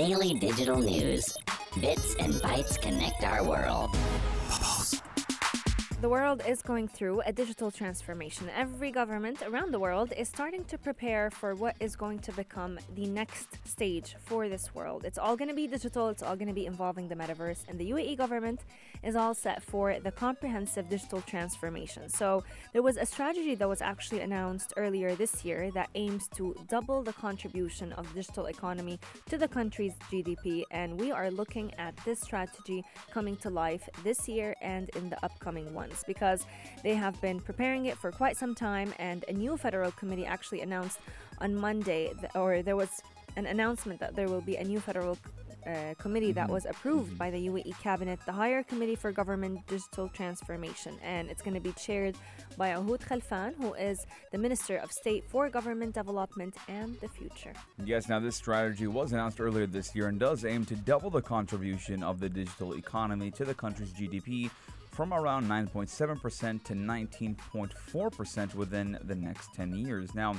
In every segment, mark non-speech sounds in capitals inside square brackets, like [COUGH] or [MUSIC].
Daily digital news. Bits and bytes connect our world. The world is going through a digital transformation. Every government around the world is starting to prepare for what is going to become the next stage for this world. It's all going to be digital, it's all going to be involving the metaverse, and the UAE government is all set for the comprehensive digital transformation. So, there was a strategy that was actually announced earlier this year that aims to double the contribution of digital economy to the country's GDP, and we are looking at this strategy coming to life this year and in the upcoming ones because they have been preparing it for quite some time. And a new federal committee actually announced on Monday, or there was an announcement that there will be a new federal uh, committee that mm-hmm. was approved mm-hmm. by the UAE cabinet, the Higher Committee for Government Digital Transformation, and it's going to be chaired by Ohood Khalfan, who is the Minister of State for Government Development and the Future. Yes, now this strategy was announced earlier this year and does aim to double the contribution of the digital economy to the country's GDP from around 9.7% to 19.4% within the next 10 years. Now,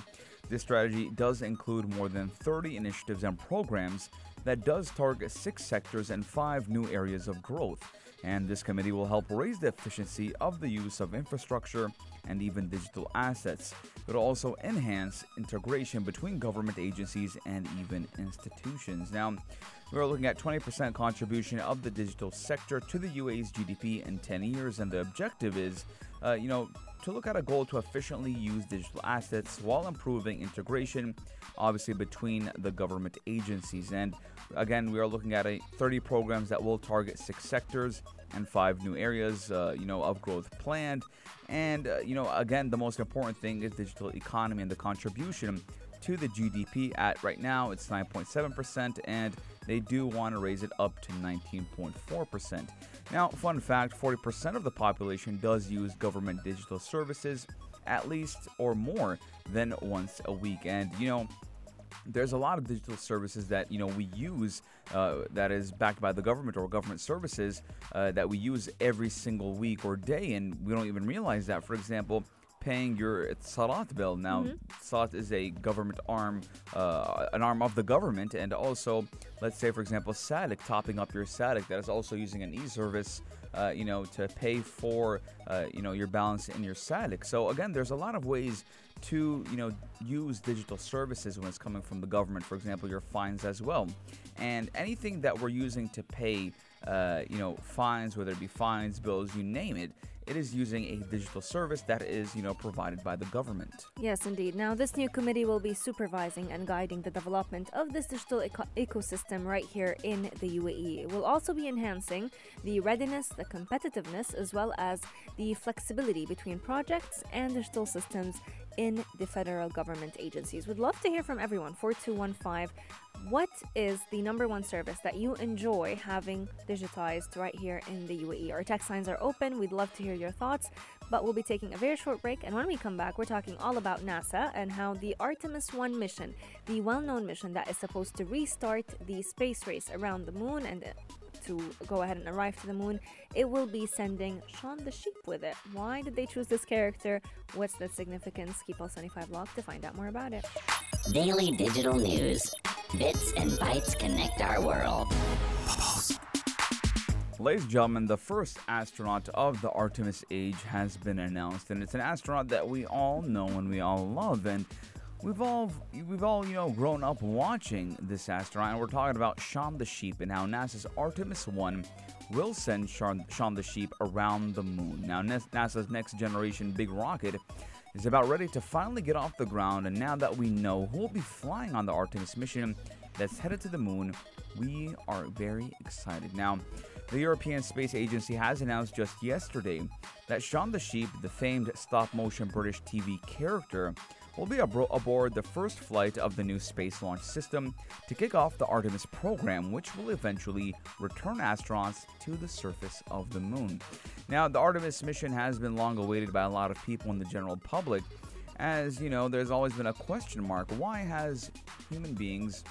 this strategy does include more than 30 initiatives and programs that does target six sectors and five new areas of growth. And this committee will help raise the efficiency of the use of infrastructure and even digital assets. It will also enhance integration between government agencies and even institutions. Now, we're looking at 20% contribution of the digital sector to the UAE's GDP in 10 years, and the objective is, uh, you know, to look at a goal to efficiently use digital assets while improving integration, obviously between the government agencies. And again, we are looking at a 30 programs that will target six sectors and five new areas, uh, you know, of growth planned. And uh, you know, again, the most important thing is digital economy and the contribution to the GDP. At right now, it's 9.7%, and they do want to raise it up to 19.4%. Now, fun fact 40% of the population does use government digital services at least or more than once a week. And, you know, there's a lot of digital services that you know we use uh, that is backed by the government or government services uh, that we use every single week or day and we don't even realize that for example paying your Salat bill. Now, mm-hmm. Salat is a government arm, uh, an arm of the government, and also, let's say, for example, Salik, topping up your Salik, that is also using an e-service, uh, you know, to pay for, uh, you know, your balance in your Salik. So again, there's a lot of ways to, you know, use digital services when it's coming from the government. For example, your fines as well, and anything that we're using to pay, uh, you know, fines, whether it be fines, bills, you name it it is using a digital service that is, you know, provided by the government. Yes, indeed. Now, this new committee will be supervising and guiding the development of this digital eco- ecosystem right here in the UAE. It will also be enhancing the readiness, the competitiveness, as well as the flexibility between projects and digital systems in the federal government agencies. We'd love to hear from everyone. 4215 what is the number one service that you enjoy having digitized right here in the UAE? Our text lines are open. We'd love to hear your thoughts, but we'll be taking a very short break. And when we come back, we're talking all about NASA and how the Artemis 1 mission, the well known mission that is supposed to restart the space race around the moon and to go ahead and arrive to the moon, it will be sending Shaun the Sheep with it. Why did they choose this character? What's the significance? Keep all 25 locked to find out more about it. Daily digital news. Bits and bytes connect our world. Ladies and gentlemen, the first astronaut of the Artemis age has been announced, and it's an astronaut that we all know and we all love. And we've all we've all you know grown up watching this astronaut, and we're talking about Shaun the Sheep and how NASA's Artemis One will send Shaun the Sheep around the moon. Now, NASA's next generation big rocket is about ready to finally get off the ground, and now that we know who will be flying on the Artemis mission that's headed to the moon, we are very excited. Now, the European Space Agency has announced just yesterday that Shaun the Sheep, the famed stop motion British TV character, will be ab- aboard the first flight of the new space launch system to kick off the Artemis program, which will eventually return astronauts to the surface of the moon. Now, the Artemis mission has been long awaited by a lot of people in the general public, as you know, there's always been a question mark why has human beings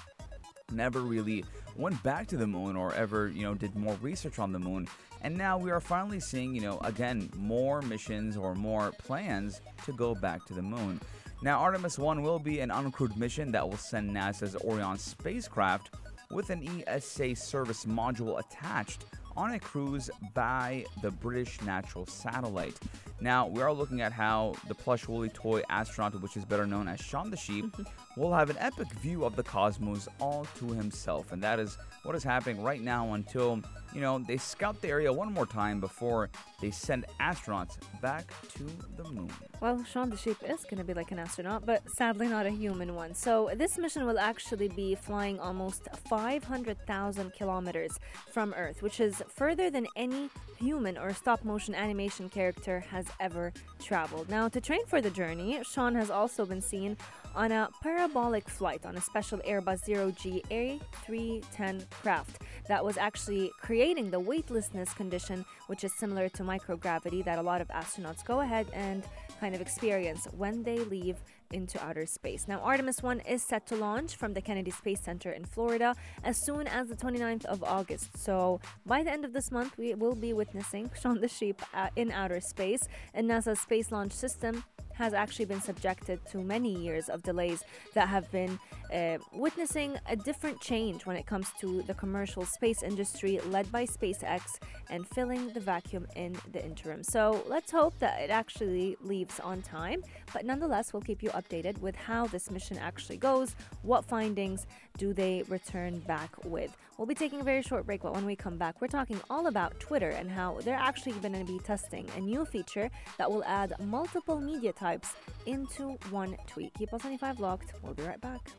never really went back to the moon or ever, you know, did more research on the moon. And now we are finally seeing, you know, again, more missions or more plans to go back to the moon. Now, Artemis 1 will be an uncrewed mission that will send NASA's Orion spacecraft with an ESA service module attached on a cruise by the British Natural Satellite. Now, we are looking at how the plush woolly toy astronaut, which is better known as Shaun the Sheep, [LAUGHS] will have an epic view of the cosmos all to himself. And that is what is happening right now until, you know, they scout the area one more time before they send astronauts back to the moon. Well, Shaun the Sheep is going to be like an astronaut, but sadly not a human one. So, this mission will actually be flying almost 500,000 kilometers from Earth, which is further than any human or stop motion animation character has ever traveled. Now, to train for the journey, Shaun has also been seen on a parabolic flight on a special Airbus Zero G A310 craft that was actually creating the weightlessness condition, which is similar to microgravity that a lot of astronauts go ahead and kind of experience when they leave into outer space. Now, Artemis 1 is set to launch from the Kennedy Space Center in Florida as soon as the 29th of August. So, by the end of this month, we will be witnessing [LAUGHS] Shaun the Sheep uh, in outer space, and NASA's Space Launch System has actually been subjected to many years of delays that have been uh, witnessing a different change when it comes to the commercial space industry led by SpaceX and filling the vacuum in the interim. So let's hope that it actually leaves on time, but nonetheless, we'll keep you updated with how this mission actually goes, what findings do they return back with. We'll be taking a very short break, but when we come back, we're talking all about Twitter and how they're actually going to be testing a new feature that will add multiple media types into one tweet. Keep us 95 locked. We'll be right back.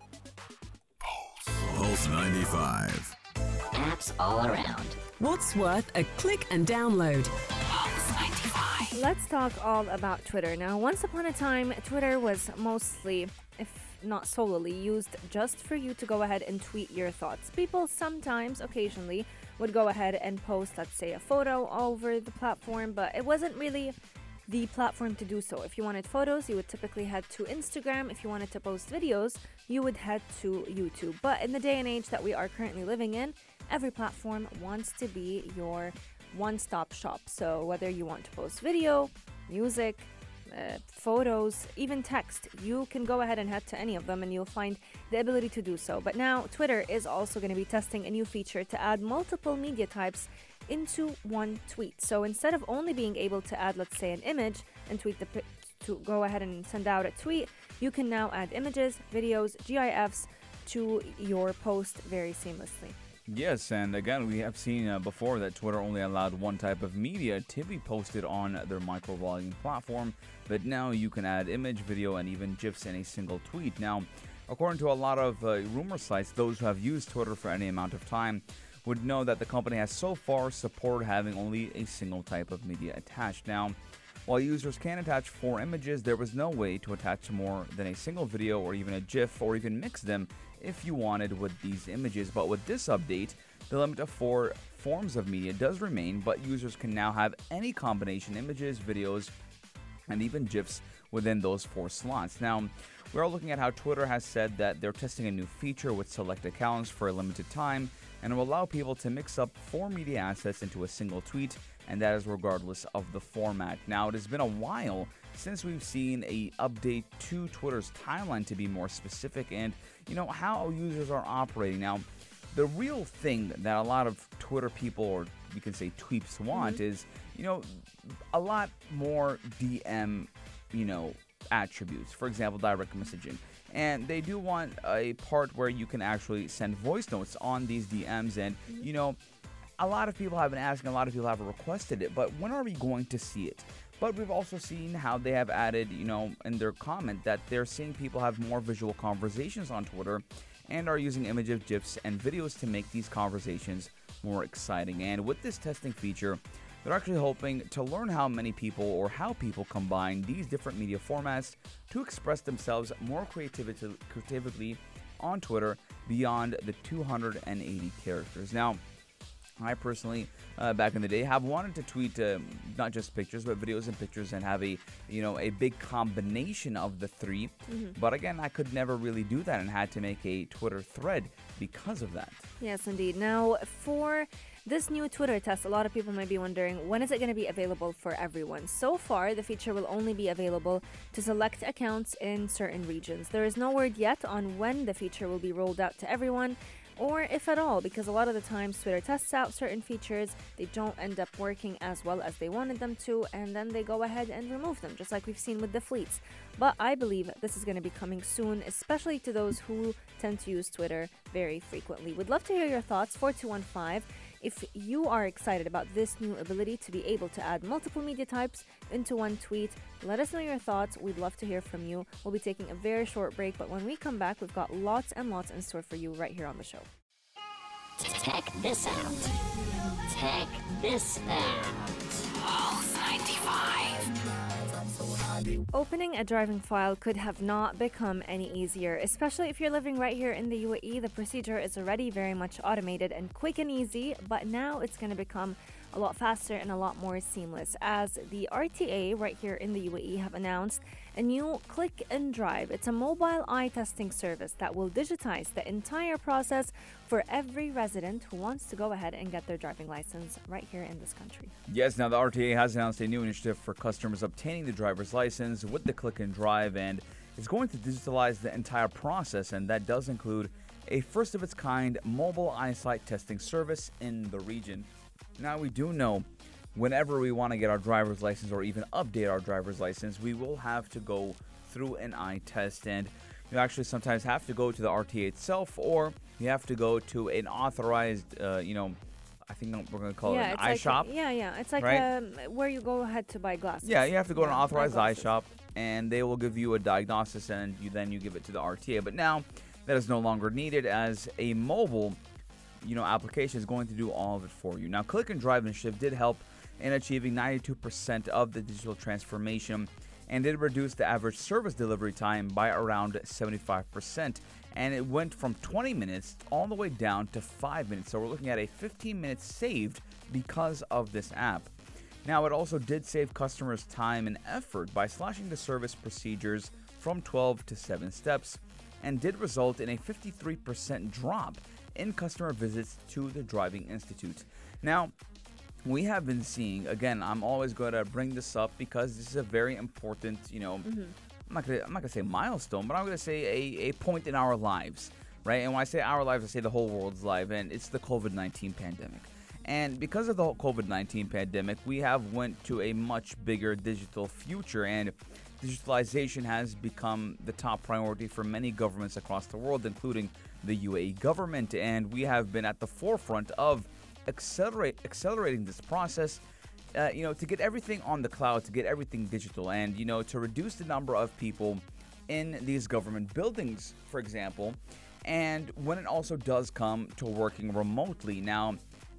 Pulse 95. Apps all around. What's worth a click and download? Let's talk all about Twitter. Now, once upon a time, Twitter was mostly, if not solely, used just for you to go ahead and tweet your thoughts. People sometimes, occasionally, would go ahead and post, let's say, a photo over the platform, but it wasn't really the platform to do so. If you wanted photos, you would typically head to Instagram. If you wanted to post videos, you would head to YouTube. But in the day and age that we are currently living in, every platform wants to be your one stop shop. So whether you want to post video, music, uh, photos, even text, you can go ahead and head to any of them and you'll find the ability to do so. But now Twitter is also going to be testing a new feature to add multiple media types into one tweet. So instead of only being able to add, let's say, an image and tweet the to go ahead and send out a tweet, you can now add images, videos, GIFs to your post very seamlessly. Yes, and again, we have seen uh, before that Twitter only allowed one type of media to be posted on their micro volume platform, but now you can add image, video, and even GIFs in a single tweet. Now, according to a lot of uh, rumor sites, those who have used Twitter for any amount of time would know that the company has so far supported having only a single type of media attached. Now, while users can attach four images, there was no way to attach more than a single video or even a GIF or even mix them if you wanted with these images. But with this update, the limit of four forms of media does remain, but users can now have any combination images, videos, and even GIFs within those four slots. Now, we're all looking at how Twitter has said that they're testing a new feature with select accounts for a limited time and will allow people to mix up four media assets into a single tweet, and that is regardless of the format. Now, it has been a while since we've seen a update to Twitter's timeline to be more specific and you know how users are operating. Now, the real thing that a lot of Twitter people or you can say tweeps want mm-hmm. is, you know, a lot more DM, you know, attributes. For example, direct messaging. And they do want a part where you can actually send voice notes on these DMs. And, mm-hmm. you know, a lot of people have been asking, a lot of people have requested it, but when are we going to see it? But we've also seen how they have added, you know, in their comment that they're seeing people have more visual conversations on Twitter and are using images, GIFs, and videos to make these conversations more exciting. And with this testing feature, they're actually hoping to learn how many people or how people combine these different media formats to express themselves more creativity, creatively on Twitter beyond the 280 characters. Now, I personally, uh, back in the day, have wanted to tweet uh, not just pictures but videos and pictures and have a you know a big combination of the 3 But again, I could never really do that and had to make a Twitter thread because of that. Yes, indeed. Now, for this new Twitter test, a lot of people might be wondering when is it going to be available for everyone? So far, the feature will only be available to select accounts in certain regions. There is no word yet on when the feature will be rolled out to everyone, or if at all, because a lot of the times Twitter tests out certain features, they don't end up working as well as they wanted them to, and then they go ahead and remove them, just like we've seen with the fleets. But I believe this is going to be coming soon, especially to those who tend to use Twitter very frequently. Would love to hear your thoughts. 4215. If you are excited about this new ability to be able to add multiple media types into one tweet, let us know your thoughts. We'd love to hear from you. We'll be taking a very short break, but when we come back, we've got lots and lots in store for you right here on the show. Check this out. Check this out. Opening a driving file could have not become any easier, especially if you're living right here in the UAE. The procedure is already very much automated and quick and easy, but now it's going to become a lot faster and a lot more seamless as the RTA right here in the UAE have announced a new click and drive. It's a mobile eye testing service that will digitize the entire process for every resident who wants to go ahead and get their driving license right here in this country. Yes, now the RTA has announced a new initiative for customers obtaining the driver's license with the click and drive, and it's going to digitalize the entire process, and that does include a first of its kind mobile eyesight testing service in the region. Now, we do know whenever we want to get our driver's license or even update our driver's license, we will have to go through an eye test. And you actually sometimes have to go to the RTA itself or you have to go to an authorized, uh, you know, I think we're going to call it an eye like shop. yeah, yeah. It's like right? um, where you go ahead to buy glasses. Yeah, you have to go to an authorized eye shop, and they will give you a diagnosis, and you then you give it to the RTA. But now that is no longer needed, as a mobile, you know, application is going to do all of it for you. Now, Click and Drive and shift did help in achieving 92% of the digital transformation, and did reduce the average service delivery time by around 75%. And it went from 20 minutes all the way down to 5 minutes. So we're looking at a 15 minutes saved because of this app. Now, it also did save customers time and effort by slashing the service procedures from 12 to 7 steps and did result in a 53% drop in customer visits to the Driving Institute. Now, we have been seeing, again, I'm always going to bring this up because this is a very important, you know, mm-hmm. I'm not gonna I'm not gonna say milestone, but I'm gonna say a, a point in our lives, right? And when I say our lives, I say the whole world's life, and it's the COVID-19 pandemic. And because of the whole COVID-19 pandemic, we have went to a much bigger digital future, and digitalization has become the top priority for many governments across the world, including the UAE government. And we have been at the forefront of accelerate accelerating this process uh, you know, to get everything on the cloud, to get everything digital, and you know, to reduce the number of people in these government buildings, for example, and when it also does come to working remotely. Now,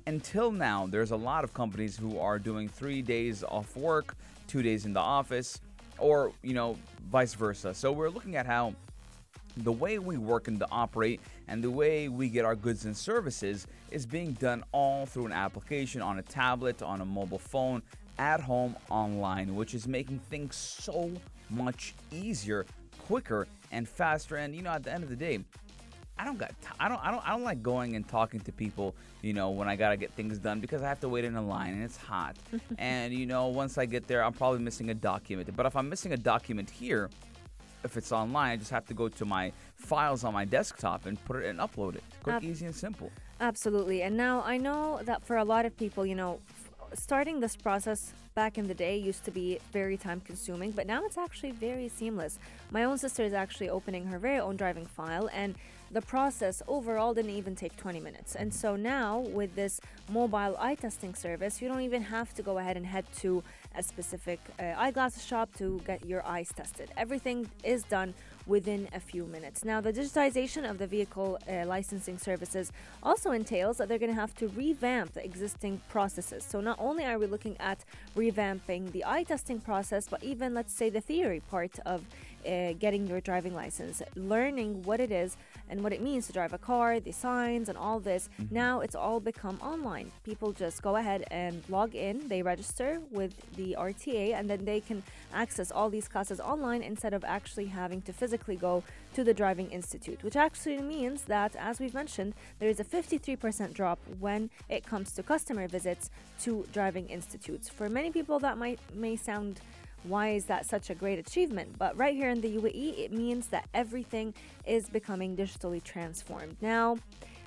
until now, there's a lot of companies who are doing three days off work, two days in the office, or you know, vice versa. So we're looking at how the way we work and to operate and the way we get our goods and services is being done all through an application on a tablet, on a mobile phone, at home, online, which is making things so much easier, quicker, and faster. And you know, at the end of the day, I don't got t- I don't I don't I don't like going and talking to people, you know, when I got to get things done because I have to wait in a line and it's hot. [LAUGHS] and you know, once I get there, I'm probably missing a document. But if I'm missing a document here, if it's online, I just have to go to my files on my desktop and put it and upload it. Quick, Ab- easy, and simple. Absolutely. And now I know that for a lot of people, you know, f- starting this process back in the day used to be very time consuming, but now it's actually very seamless. My own sister is actually opening her very own driving file, and the process overall didn't even take 20 minutes. And so now with this mobile eye testing service, you don't even have to go ahead and head to a specific uh, eyeglasses shop to get your eyes tested. Everything is done within a few minutes. Now, the digitization of the vehicle uh, licensing services also entails that they're going to have to revamp the existing processes. So, not only are we looking at revamping the eye testing process, but even, let's say, the theory part of uh, getting your driving license, learning what it is and what it means to drive a car, the signs, and all this. Mm-hmm. Now it's all become online. People just go ahead and log in, they register with the RTA, and then they can access all these classes online instead of actually having to physically go to the driving institute, which actually means that, as we've mentioned, there is a 53% drop when it comes to customer visits to driving institutes. For many people, that might may sound why is that such a great achievement? But right here in the UAE, it means that everything is becoming digitally transformed. Now,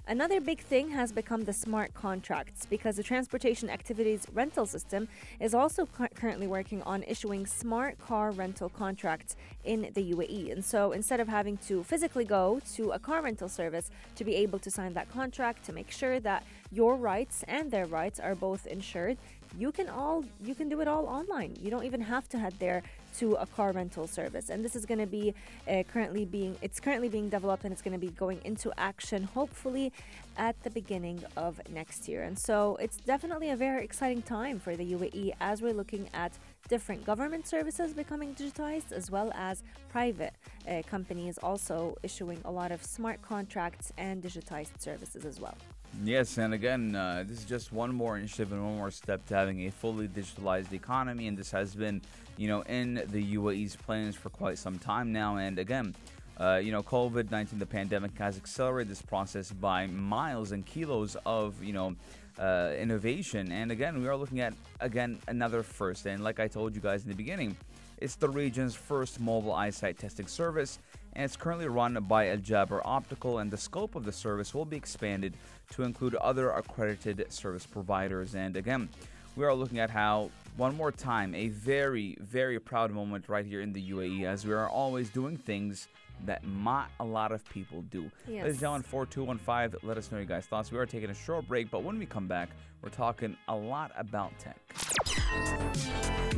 Another big thing has become the smart contracts because the Transportation Activities Rental System is also cu- currently working on issuing smart car rental contracts in the UAE. And so instead of having to physically go to a car rental service to be able to sign that contract to make sure that your rights and their rights are both insured, you can all you can do it all online. You don't even have to head there to a car rental service. And this is going to be uh, currently being it's currently being developed and it's going to be going into action hopefully at the beginning of next year. And so it's definitely a very exciting time for the UAE as we're looking at different government services becoming digitized as well as private uh, companies also issuing a lot of smart contracts and digitized services as well. Yes, and again, uh, this is just one more initiative and one more step to having a fully digitalized economy, and this has been, you know, in the UAE's plans for quite some time now. And again, uh, you know, COVID 19, the pandemic has accelerated this process by miles and kilos of, you know, uh, innovation. And again, we are looking at, again, another first. And like I told you guys in the beginning, it's the region's first mobile eyesight testing service, and it's currently run by Al Jaber Optical, and the scope of the service will be expanded to include other accredited service providers. And again, we are looking at how, one more time, a very, very proud moment right here in the UAE as we are always doing things that not a lot of people do. Yes. Ladies and gentlemen, 4215, let us know your guys' thoughts. We are taking a short break, but when we come back, we're talking a lot about tech.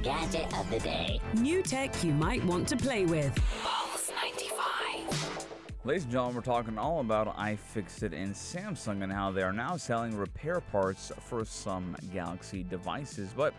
Gadget of the day. New tech you might want to play with. Pulse 95. Ladies and gentlemen, we're talking all about iFixit and Samsung and how they are now selling repair parts for some Galaxy devices. But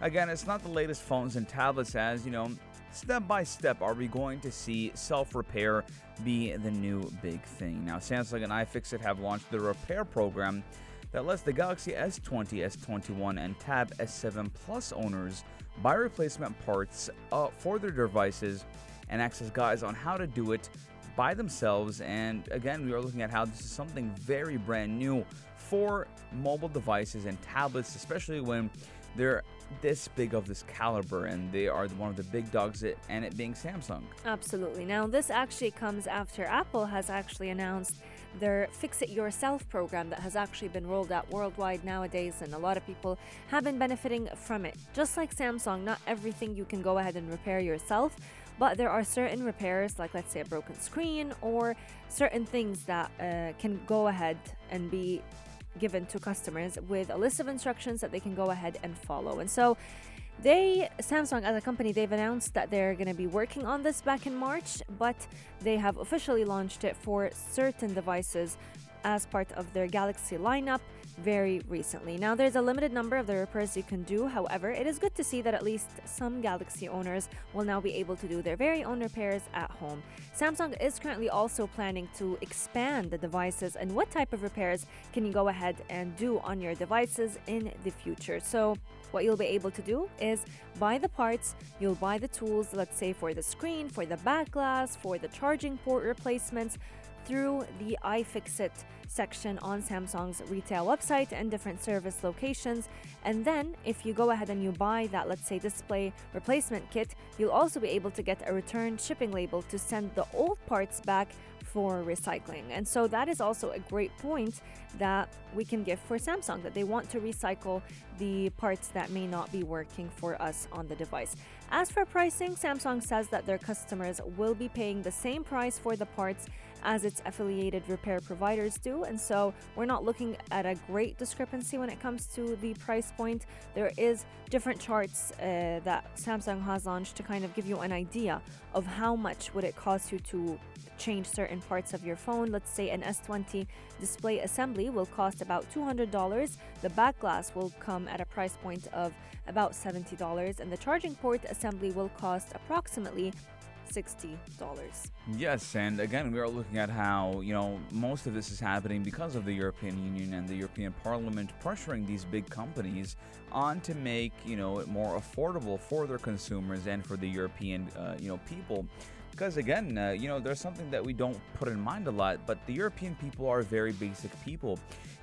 again, it's not the latest phones and tablets, as you know, step by step, are we going to see self repair be the new big thing? Now, Samsung and iFixit have launched the repair program that lets the Galaxy S20, S21, and Tab S7 Plus owners buy replacement parts uh, for their devices and access guides on how to do it by themselves. And again, we are looking at how this is something very brand new for mobile devices and tablets, especially when they're this big of this caliber and they are one of the big dogs, it, and it being Samsung. Absolutely. Now, this actually comes after Apple has actually announced their Fix It Yourself program that has actually been rolled out worldwide nowadays, and a lot of people have been benefiting from it. Just like Samsung, not everything you can go ahead and repair yourself, but there are certain repairs, like let's say a broken screen or certain things that uh, can go ahead and be given to customers with a list of instructions that they can go ahead and follow. And so they, Samsung as a company, they've announced that they're going to be working on this back in March, but they have officially launched it for certain devices as part of their Galaxy lineup very recently. Now, there's a limited number of the repairs you can do. However, it is good to see that at least some Galaxy owners will now be able to do their very own repairs at home. Samsung is currently also planning to expand the devices and what type of repairs can you go ahead and do on your devices in the future. So, what you'll be able to do is buy the parts, you'll buy the tools, let's say for the screen, for the back glass, for the charging port replacements through the iFixit section on Samsung's retail website and different service locations. And then, if you go ahead and you buy that, let's say, display replacement kit, you'll also be able to get a return shipping label to send the old parts back for recycling. And so that is also a great point that we can give for Samsung that they want to recycle the parts that may not be working for us on the device. As for pricing, Samsung says that their customers will be paying the same price for the parts as its affiliated repair providers do. And so we're not looking at a great discrepancy when it comes to the price point. There is different charts uh, that Samsung has launched to kind of give you an idea of how much would it cost you to change certain parts of your phone. Let's say an S20 display assembly will cost about $200. The back glass will come at a price point of about $70 and the charging port assembly will cost approximately $60. Yes, and again, we are looking at how, you know, most of this is happening because of the European Union and the European Parliament pressuring these big companies on to make, you know, it more affordable for their consumers and for the European, uh, you know, people. Because again, uh, you know, there's something that we don't put in mind a lot, but the European people are very basic people.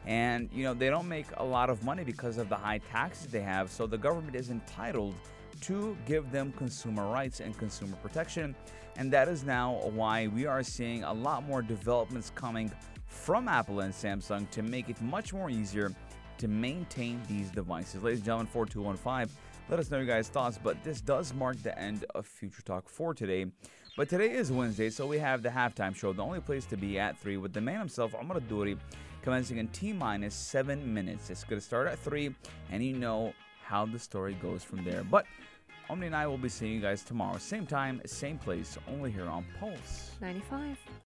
And, you know, they don't make a lot of money because of the high taxes they have. So the government is entitled to give them consumer rights and consumer protection. And that is now why we are seeing a lot more developments coming from Apple and Samsung to make it much more easier to maintain these devices. Ladies and gentlemen, 4215, let us know your guys' thoughts. But this does mark the end of Future Talk for today. But today is Wednesday, so we have the halftime show, the only place to be at 3 with the man himself, Amar Duri, commencing in T minus 7 minutes. It's going to start at 3, and you know how the story goes from there. But Omni and I will be seeing you guys tomorrow, same time, same place, only here on Pulse. 95.